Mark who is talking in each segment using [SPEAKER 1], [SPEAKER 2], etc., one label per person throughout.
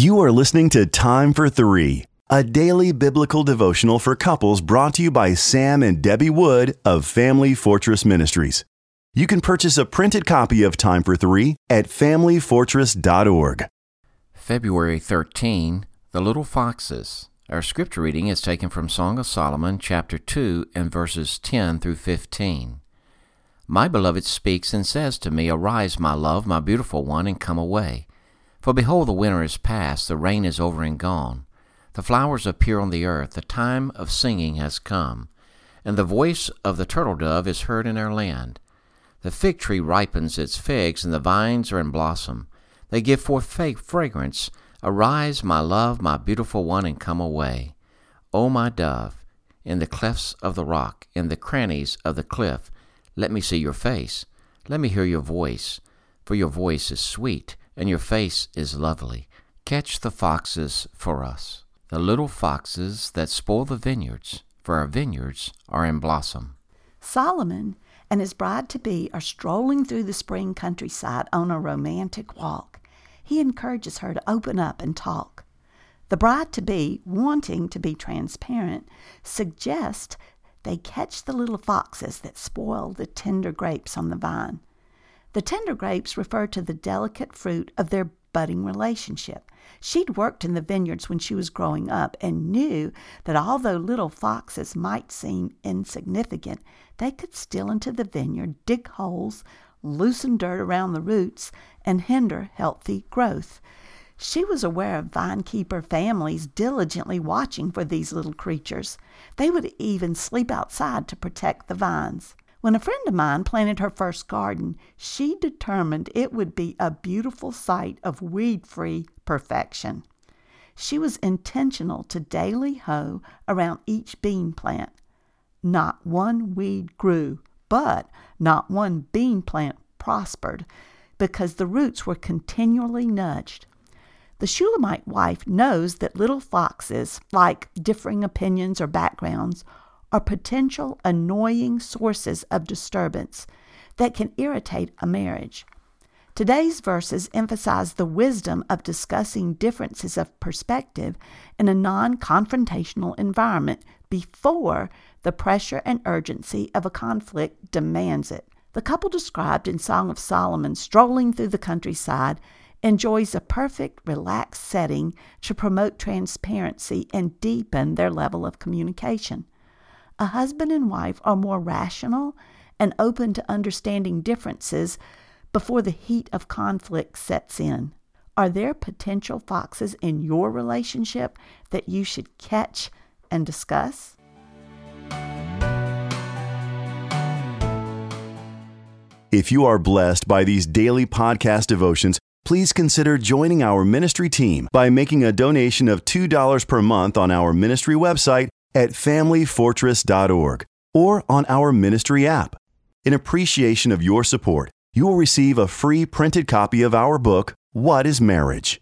[SPEAKER 1] You are listening to Time for Three, a daily biblical devotional for couples brought to you by Sam and Debbie Wood of Family Fortress Ministries. You can purchase a printed copy of Time for Three at FamilyFortress.org.
[SPEAKER 2] February 13, The Little Foxes. Our scripture reading is taken from Song of Solomon, chapter 2, and verses 10 through 15. My beloved speaks and says to me, Arise, my love, my beautiful one, and come away. For behold, the winter is past, the rain is over and gone. The flowers appear on the earth, the time of singing has come, and the voice of the turtle dove is heard in our land. The fig tree ripens its figs, and the vines are in blossom. They give forth fragrance. Arise, my love, my beautiful one, and come away. O my dove, in the clefts of the rock, in the crannies of the cliff, let me see your face. Let me hear your voice, for your voice is sweet and your face is lovely. Catch the foxes for us, the little foxes that spoil the vineyards, for our vineyards are in blossom.
[SPEAKER 3] Solomon and his bride to be are strolling through the spring countryside on a romantic walk. He encourages her to open up and talk. The bride to be, wanting to be transparent, suggests they catch the little foxes that spoil the tender grapes on the vine. The tender grapes refer to the delicate fruit of their budding relationship. She'd worked in the vineyards when she was growing up and knew that although little foxes might seem insignificant, they could steal into the vineyard, dig holes, loosen dirt around the roots, and hinder healthy growth. She was aware of vinekeeper families diligently watching for these little creatures. They would even sleep outside to protect the vines. When a friend of mine planted her first garden, she determined it would be a beautiful site of weed free perfection. She was intentional to daily hoe around each bean plant. Not one weed grew, but not one bean plant prospered because the roots were continually nudged. The Shulamite wife knows that little foxes, like differing opinions or backgrounds, are potential annoying sources of disturbance that can irritate a marriage. Today's verses emphasize the wisdom of discussing differences of perspective in a non confrontational environment before the pressure and urgency of a conflict demands it. The couple described in Song of Solomon strolling through the countryside enjoys a perfect, relaxed setting to promote transparency and deepen their level of communication a husband and wife are more rational and open to understanding differences before the heat of conflict sets in. Are there potential foxes in your relationship that you should catch and discuss?
[SPEAKER 1] If you are blessed by these daily podcast devotions, please consider joining our ministry team by making a donation of $2 per month on our ministry website at FamilyFortress.org or on our ministry app. In appreciation of your support, you will receive a free printed copy of our book, What is Marriage?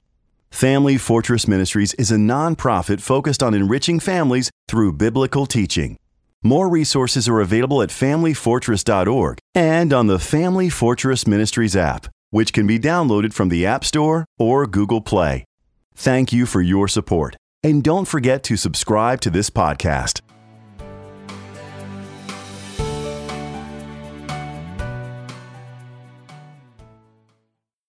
[SPEAKER 1] Family Fortress Ministries is a nonprofit focused on enriching families through biblical teaching. More resources are available at FamilyFortress.org and on the Family Fortress Ministries app, which can be downloaded from the App Store or Google Play. Thank you for your support and don't forget to subscribe to this podcast.